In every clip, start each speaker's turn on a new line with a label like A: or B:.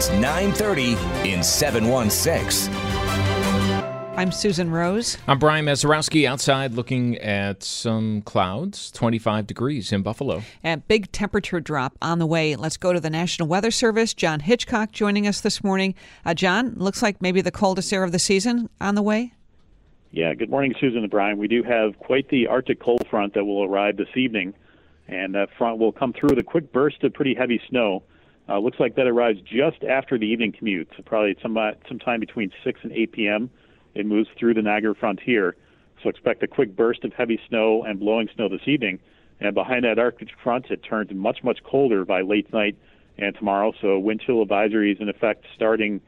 A: It's 9:30 in 716.
B: I'm Susan Rose.
C: I'm Brian Mazarowski outside looking at some clouds, 25 degrees in Buffalo.
B: And big temperature drop on the way. Let's go to the National Weather Service. John Hitchcock joining us this morning. Uh, John, looks like maybe the coldest air of the season on the way.
D: Yeah, good morning, Susan and Brian. We do have quite the Arctic cold front that will arrive this evening, and that front will come through with a quick burst of pretty heavy snow. Uh, looks like that arrives just after the evening commute, so probably some, sometime between 6 and 8 p.m. It moves through the Niagara frontier. So expect a quick burst of heavy snow and blowing snow this evening. And behind that Arctic front, it turns much, much colder by late night and tomorrow. So wind chill advisories in effect starting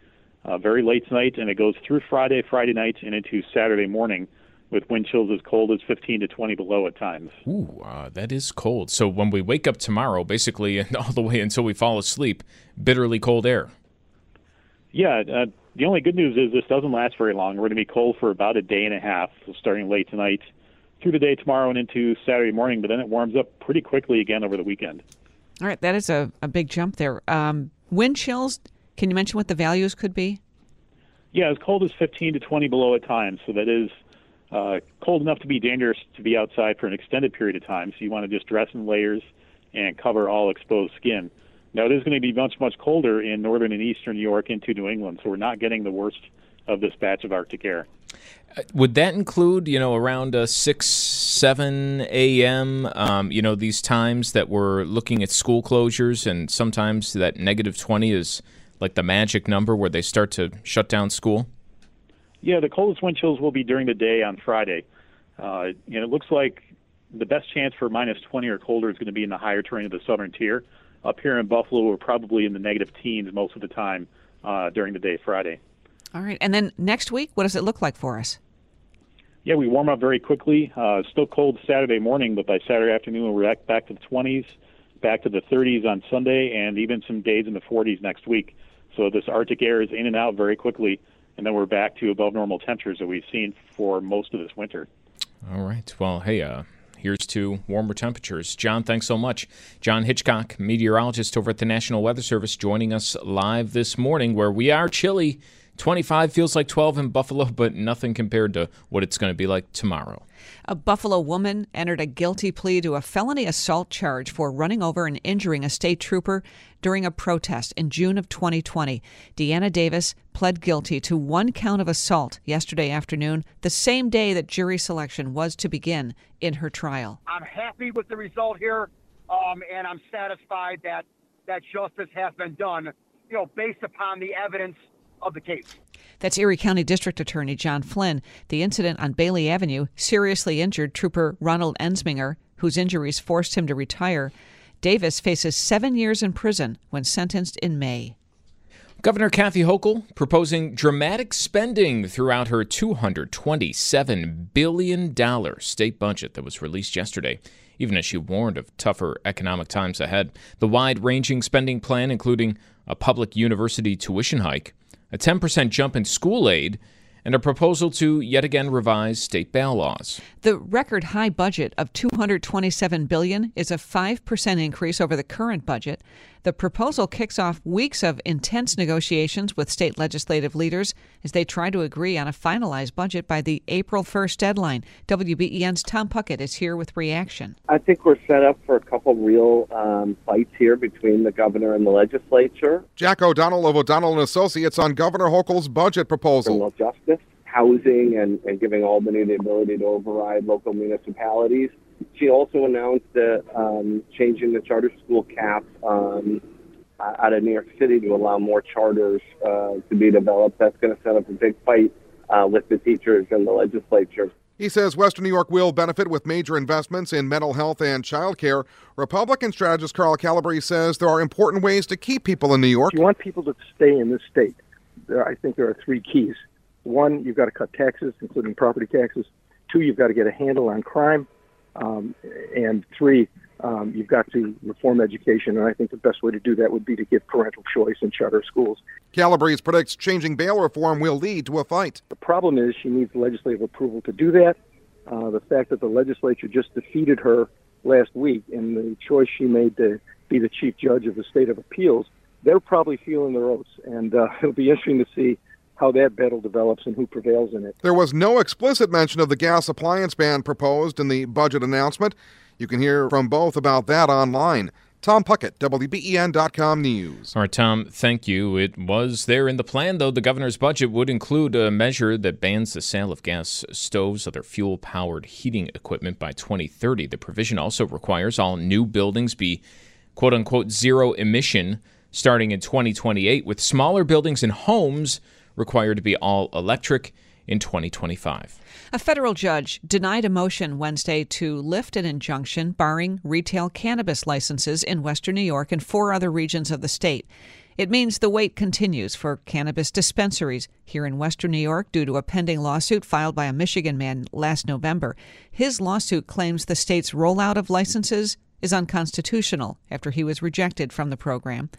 D: uh, very late tonight, and it goes through Friday, Friday night, and into Saturday morning with wind chills as cold as 15 to 20 below at times.
C: Ooh, uh, that is cold. So when we wake up tomorrow, basically, and all the way until we fall asleep, bitterly cold air.
D: Yeah, uh, the only good news is this doesn't last very long. We're going to be cold for about a day and a half, so starting late tonight through the day tomorrow and into Saturday morning, but then it warms up pretty quickly again over the weekend.
B: All right, that is a, a big jump there. Um, wind chills, can you mention what the values could be?
D: Yeah, as cold as 15 to 20 below at times, so that is uh, cold enough to be dangerous to be outside for an extended period of time, so you want to just dress in layers and cover all exposed skin. Now, it is going to be much, much colder in northern and eastern New York into New England, so we're not getting the worst of this batch of Arctic air.
C: Uh, would that include, you know, around uh, 6, 7 a.m., um, you know, these times that we're looking at school closures and sometimes that negative 20 is like the magic number where they start to shut down school?
D: Yeah, the coldest wind chills will be during the day on Friday. Uh, and it looks like the best chance for minus 20 or colder is going to be in the higher terrain of the southern tier up here in Buffalo, we're probably in the negative teens most of the time uh, during the day Friday.
B: All right. And then next week, what does it look like for us?
D: Yeah, we warm up very quickly. Uh, still cold Saturday morning, but by Saturday afternoon, we're back, back to the 20s, back to the 30s on Sunday, and even some days in the 40s next week. So this Arctic air is in and out very quickly, and then we're back to above normal temperatures that we've seen for most of this winter.
C: All right. Well, hey, uh, here's to warmer temperatures. John, thanks so much. John Hitchcock, meteorologist over at the National Weather Service, joining us live this morning where we are chilly. 25 feels like 12 in Buffalo, but nothing compared to what it's going to be like tomorrow.
B: A Buffalo woman entered a guilty plea to a felony assault charge for running over and injuring a state trooper during a protest in June of 2020. Deanna Davis pled guilty to one count of assault yesterday afternoon, the same day that jury selection was to begin in her trial.
E: I'm happy with the result here, um, and I'm satisfied that that justice has been done, you know, based upon the evidence of the case.
B: That's Erie County District Attorney John Flynn. The incident on Bailey Avenue seriously injured Trooper Ronald Ensminger, whose injuries forced him to retire. Davis faces seven years in prison when sentenced in May.
C: Governor Kathy Hochul proposing dramatic spending throughout her $227 billion state budget that was released yesterday, even as she warned of tougher economic times ahead. The wide ranging spending plan, including a public university tuition hike, a 10% jump in school aid, and a proposal to yet again revise state bail laws.
B: The record high budget of 227 billion is a 5% increase over the current budget. The proposal kicks off weeks of intense negotiations with state legislative leaders as they try to agree on a finalized budget by the April 1st deadline. WBEN's Tom Puckett is here with reaction.
F: I think we're set up for a couple real um, fights here between the governor and the legislature.
G: Jack O'Donnell of O'Donnell and Associates on Governor Hochul's budget proposal.
F: Criminal justice, housing, and, and giving Albany the ability to override local municipalities. She also announced that um, changing the charter school cap um, out of New York City to allow more charters uh, to be developed. That's going to set up a big fight uh, with the teachers and the legislature.
G: He says Western New York will benefit with major investments in mental health and child care. Republican strategist Carl Calabrese says there are important ways to keep people in New York.
H: If you want people to stay in this state, there, I think there are three keys. One, you've got to cut taxes, including property taxes. Two, you've got to get a handle on crime. Um, and three, um, you've got to reform education. And I think the best way to do that would be to give parental choice in charter schools.
G: Calabrese predicts changing bail reform will lead to a fight.
H: The problem is she needs legislative approval to do that. Uh, the fact that the legislature just defeated her last week and the choice she made to be the chief judge of the state of appeals, they're probably feeling their oats. And uh, it'll be interesting to see how that battle develops and who prevails in it.
G: There was no explicit mention of the gas appliance ban proposed in the budget announcement. You can hear from both about that online. Tom Puckett, WBEN.com News.
C: All right, Tom, thank you. It was there in the plan, though. The governor's budget would include a measure that bans the sale of gas stoves, other fuel powered heating equipment by 2030. The provision also requires all new buildings be quote unquote zero emission starting in 2028, with smaller buildings and homes required to be all electric in 2025.
B: A federal judge denied a motion Wednesday to lift an injunction barring retail cannabis licenses in Western New York and four other regions of the state. It means the wait continues for cannabis dispensaries here in Western New York due to a pending lawsuit filed by a Michigan man last November. His lawsuit claims the state's rollout of licenses is unconstitutional after he was rejected from the program.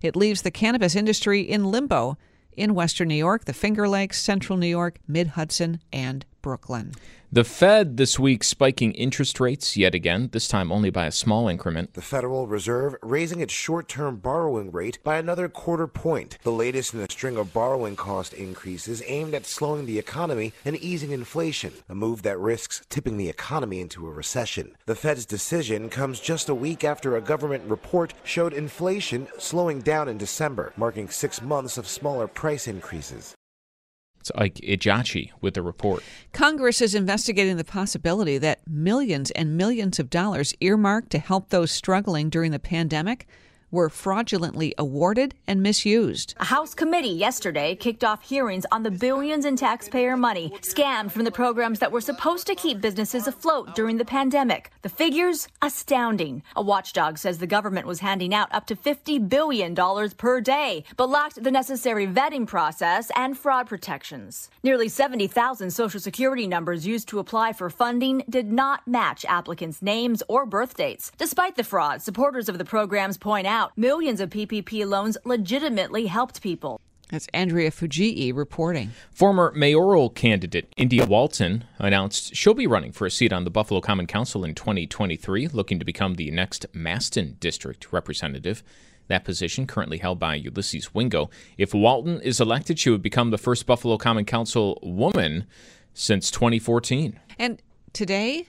B: It leaves the cannabis industry in limbo in Western New York, the Finger Lakes, Central New York, Mid Hudson, and Brooklyn.
C: The Fed this week spiking interest rates yet again, this time only by a small increment.
I: The Federal Reserve raising its short term borrowing rate by another quarter point, the latest in a string of borrowing cost increases aimed at slowing the economy and easing inflation, a move that risks tipping the economy into a recession. The Fed's decision comes just a week after a government report showed inflation slowing down in December, marking six months of smaller price increases.
C: It's Ike Ejiochi with the report.
B: Congress is investigating the possibility that millions and millions of dollars earmarked to help those struggling during the pandemic were fraudulently awarded and misused.
J: A House committee yesterday kicked off hearings on the billions in taxpayer money scammed from the programs that were supposed to keep businesses afloat during the pandemic. The figures astounding. A watchdog says the government was handing out up to $50 billion per day, but lacked the necessary vetting process and fraud protections. Nearly 70,000 Social Security numbers used to apply for funding did not match applicants' names or birth dates. Despite the fraud, supporters of the programs point out out, millions of PPP loans legitimately helped people.
B: That's Andrea Fujii reporting.
C: Former mayoral candidate India Walton announced she'll be running for a seat on the Buffalo Common Council in 2023, looking to become the next Masten District representative. That position currently held by Ulysses Wingo. If Walton is elected, she would become the first Buffalo Common Council woman since 2014.
B: And today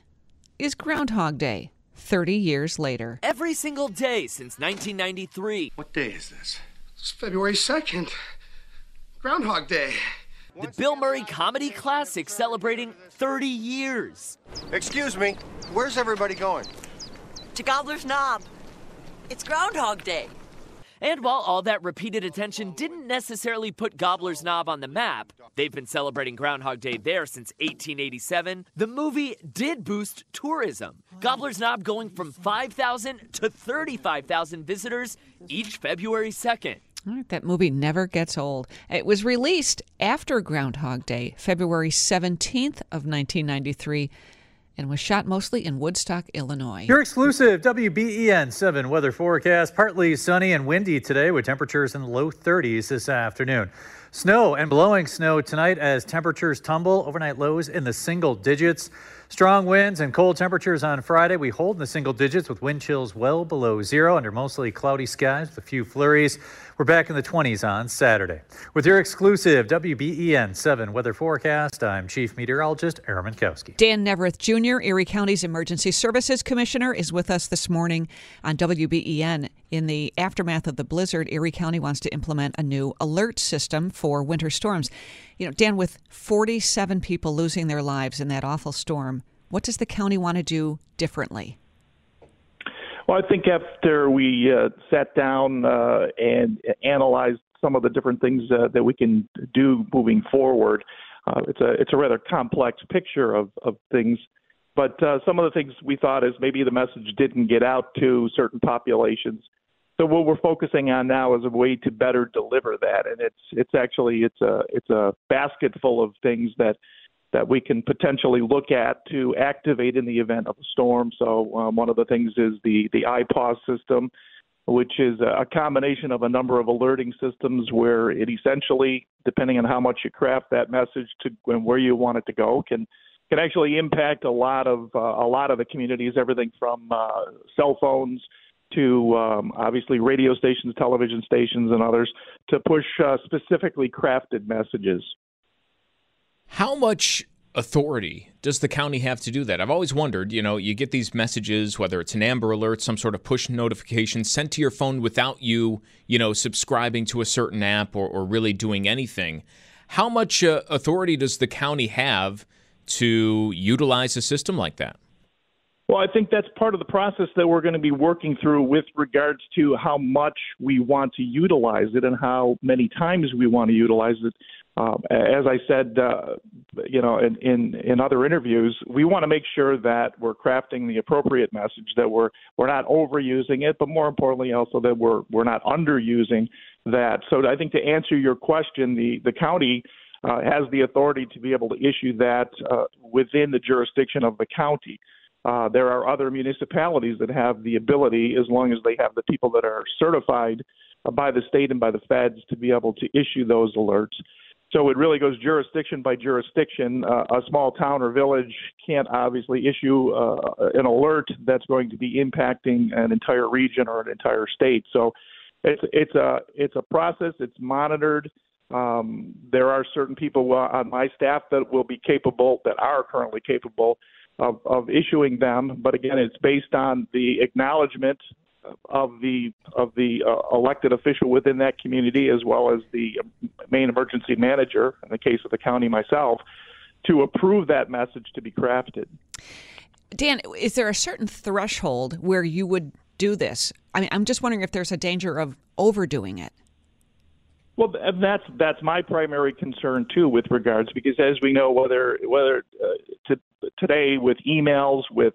B: is Groundhog Day. 30 years later.
K: Every single day since 1993.
L: What day is this? It's February 2nd. Groundhog Day.
K: The Bill Murray Comedy Classic celebrating 30 years.
L: Excuse me, where's everybody going?
M: To Gobbler's Knob. It's Groundhog Day.
K: And while all that repeated attention didn't necessarily put Gobbler's Knob on the map, they've been celebrating Groundhog Day there since 1887, the movie did boost tourism. Gobbler's Knob going from 5,000 to 35,000 visitors each February 2nd.
B: that movie never gets old. It was released after Groundhog Day, February 17th of 1993 and was shot mostly in Woodstock, Illinois.
N: Your exclusive WBEN 7 weather forecast partly sunny and windy today with temperatures in the low 30s this afternoon. Snow and blowing snow tonight as temperatures tumble, overnight lows in the single digits. Strong winds and cold temperatures on Friday. We hold in the single digits with wind chills well below zero under mostly cloudy skies with a few flurries. We're back in the 20s on Saturday. With your exclusive WBEN 7 weather forecast, I'm Chief Meteorologist Aaron Mentkowski.
B: Dan Neaverth Jr., Erie County's Emergency Services Commissioner, is with us this morning on WBEN. In the aftermath of the blizzard, Erie County wants to implement a new alert system for winter storms. You know, Dan, with 47 people losing their lives in that awful storm, what does the county want to do differently?
O: Well, I think after we uh, sat down uh, and analyzed some of the different things uh, that we can do moving forward, uh, it's a it's a rather complex picture of of things. But uh, some of the things we thought is maybe the message didn't get out to certain populations. So what we're focusing on now is a way to better deliver that, and it's it's actually it's a it's a basket full of things that that we can potentially look at to activate in the event of a storm. So um, one of the things is the the IPAWS system, which is a combination of a number of alerting systems where it essentially, depending on how much you craft that message to and where you want it to go, can can actually impact a lot of uh, a lot of the communities. Everything from uh, cell phones to um, obviously radio stations, television stations, and others to push uh, specifically crafted messages.
C: How much authority does the county have to do that? I've always wondered, you know, you get these messages, whether it's an Amber Alert, some sort of push notification sent to your phone without you, you know, subscribing to a certain app or, or really doing anything. How much uh, authority does the county have to utilize a system like that?
O: Well, I think that's part of the process that we're going to be working through with regards to how much we want to utilize it and how many times we want to utilize it. Um, as I said, uh, you know, in, in in other interviews, we want to make sure that we're crafting the appropriate message, that we're we're not overusing it, but more importantly, also that we're we're not underusing that. So I think to answer your question, the the county. Uh, has the authority to be able to issue that uh, within the jurisdiction of the county. Uh, there are other municipalities that have the ability, as long as they have the people that are certified by the state and by the feds, to be able to issue those alerts. So it really goes jurisdiction by jurisdiction. Uh, a small town or village can't obviously issue uh, an alert that's going to be impacting an entire region or an entire state. So it's it's a it's a process. It's monitored. Um, there are certain people on my staff that will be capable, that are currently capable of, of issuing them. But again, it's based on the acknowledgement of the of the uh, elected official within that community, as well as the main emergency manager, in the case of the county, myself, to approve that message to be crafted.
B: Dan, is there a certain threshold where you would do this? I mean, I'm just wondering if there's a danger of overdoing it.
O: Well, that's that's my primary concern too, with regards because as we know, whether whether uh, to, today with emails, with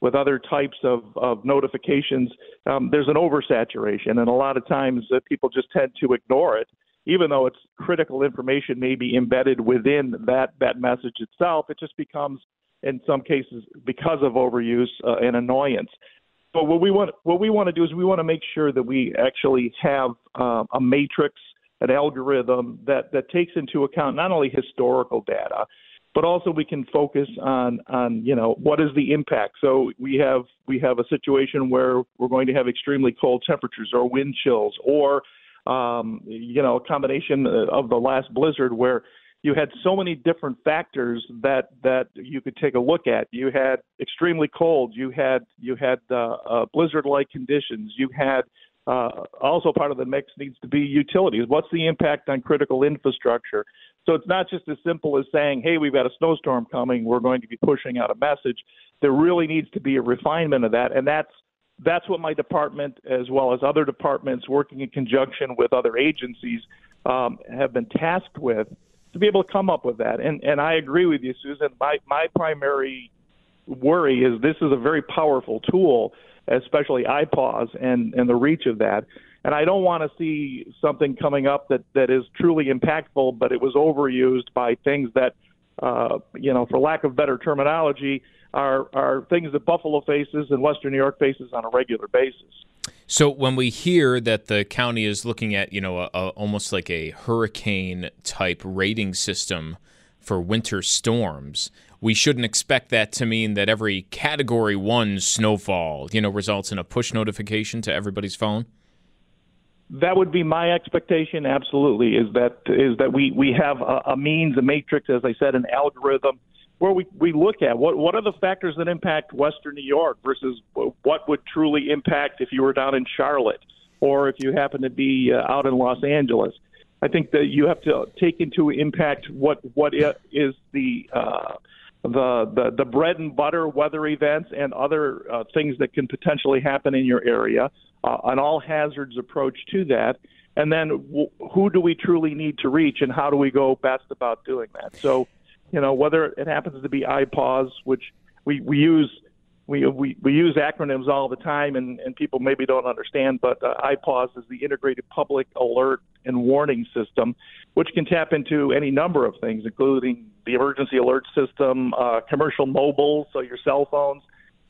O: with other types of, of notifications, um, there's an oversaturation, and a lot of times uh, people just tend to ignore it, even though it's critical information may be embedded within that that message itself. It just becomes, in some cases, because of overuse, uh, an annoyance. But what we want what we want to do is we want to make sure that we actually have uh, a matrix, an algorithm that that takes into account not only historical data but also we can focus on on you know what is the impact. So we have we have a situation where we're going to have extremely cold temperatures or wind chills or um, you know a combination of the last blizzard where you had so many different factors that that you could take a look at. You had extremely cold. You had you had uh, uh, blizzard-like conditions. You had uh, also part of the mix needs to be utilities. What's the impact on critical infrastructure? So it's not just as simple as saying, hey, we've got a snowstorm coming, we're going to be pushing out a message. There really needs to be a refinement of that, and that's that's what my department, as well as other departments working in conjunction with other agencies, um, have been tasked with to be able to come up with that. And and I agree with you, Susan. My my primary worry is this is a very powerful tool, especially IPAWS and and the reach of that and I don't want to see something coming up that that is truly impactful, but it was overused by things that, uh, you know, for lack of better terminology, are are things that Buffalo faces and Western New York faces on a regular basis.
C: So when we hear that the county is looking at, you know, a, a, almost like a hurricane type rating system for winter storms, we shouldn't expect that to mean that every category one snowfall, you know, results in a push notification to everybody's phone?
O: That would be my expectation. Absolutely, is that is that we we have a, a means, a matrix, as I said, an algorithm where we, we look at what what are the factors that impact Western New York versus what would truly impact if you were down in Charlotte or if you happen to be uh, out in Los Angeles. I think that you have to take into impact what what is the uh, the, the the bread and butter weather events and other uh, things that can potentially happen in your area, uh, an all hazards approach to that, and then w- who do we truly need to reach, and how do we go best about doing that? So, you know, whether it happens to be IPAWS, which we we use we, we, we use acronyms all the time, and, and people maybe don't understand, but uh, IPAWS is the Integrated Public Alert and Warning System, which can tap into any number of things, including the emergency alert system, uh, commercial mobile, so your cell phones.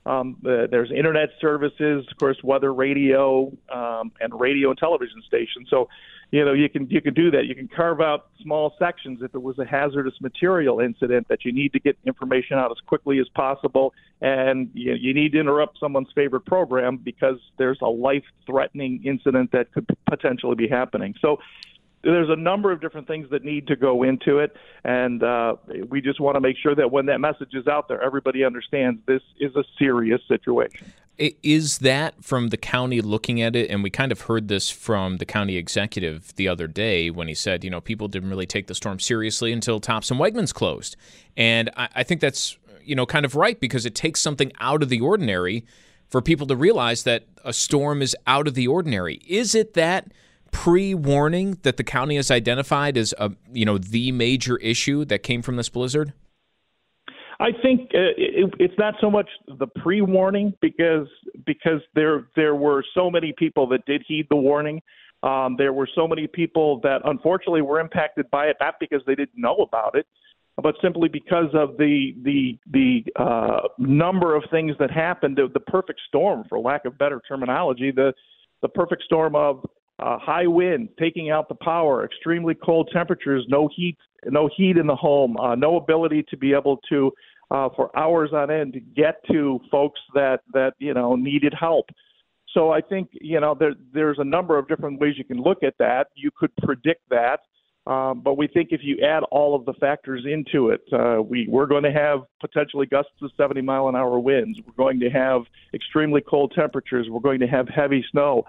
O: Um, uh, there's internet services, of course, weather radio, um, and radio and television stations. So you know you can you can do that. You can carve out small sections if it was a hazardous material incident that you need to get information out as quickly as possible. And you, you need to interrupt someone's favorite program because there's a life threatening incident that could potentially be happening. So there's a number of different things that need to go into it, and uh, we just want to make sure that when that message is out there, everybody understands this is a serious situation.
C: Is that from the county looking at it? And we kind of heard this from the county executive the other day when he said, you know, people didn't really take the storm seriously until Tops and Wegmans closed. And I, I think that's, you know, kind of right because it takes something out of the ordinary for people to realize that a storm is out of the ordinary. Is it that pre-warning that the county has identified as a, you know, the major issue that came from this blizzard?
O: I think uh, it, it's not so much the pre-warning because because there there were so many people that did heed the warning. Um, there were so many people that unfortunately were impacted by it, not because they didn't know about it, but simply because of the the the uh, number of things that happened. The, the perfect storm, for lack of better terminology, the the perfect storm of uh, high wind, taking out the power, extremely cold temperatures, no heat, no heat in the home, uh, no ability to be able to, uh, for hours on end, to get to folks that that you know needed help. So I think you know there, there's a number of different ways you can look at that. You could predict that, um, but we think if you add all of the factors into it, uh, we we're going to have potentially gusts of 70 mile an hour winds. We're going to have extremely cold temperatures. We're going to have heavy snow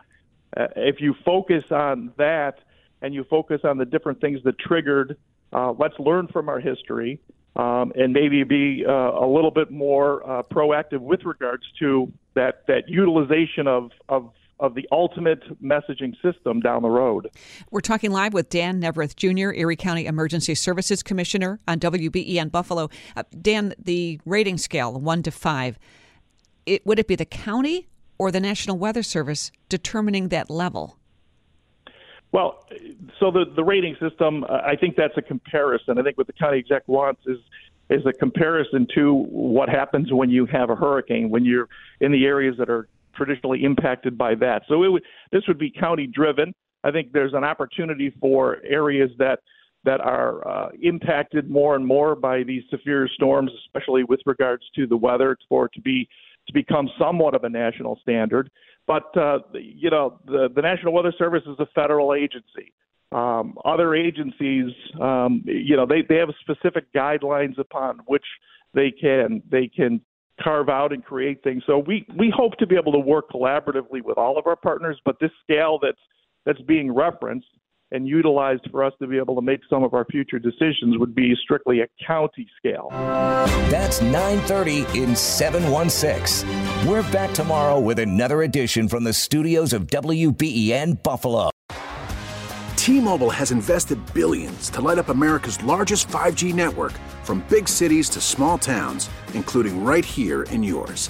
O: uh, if you focus on that and you focus on the different things that triggered, uh, let's learn from our history um, and maybe be uh, a little bit more uh, proactive with regards to that that utilization of of of the ultimate messaging system down the road.
B: We're talking live with Dan Neaverth Jr., Erie County Emergency Services Commissioner on WBEN Buffalo. Uh, Dan, the rating scale, one to five, it, would it be the county or the National Weather Service determining that level?
O: Well, so the the rating system, uh, I think that's a comparison. I think what the county exec wants is is a comparison to what happens when you have a hurricane, when you're in the areas that are traditionally impacted by that. So it would, this would be county driven. I think there's an opportunity for areas that that are uh, impacted more and more by these severe storms, especially with regards to the weather, for it to be to become somewhat of a national standard. But uh, you know, the, the National Weather Service is a federal agency. Um, other agencies, um, you know, they, they have specific guidelines upon which they can they can carve out and create things. So we we hope to be able to work collaboratively with all of our partners. But this scale that's that's being referenced and utilized for us to be able to make some of our future decisions would be strictly a county scale.
A: That's 9:30 in 716. We're back tomorrow with another edition from the studios of WBEN Buffalo.
P: T-Mobile has invested billions to light up America's largest 5G network from big cities to small towns, including right here in yours.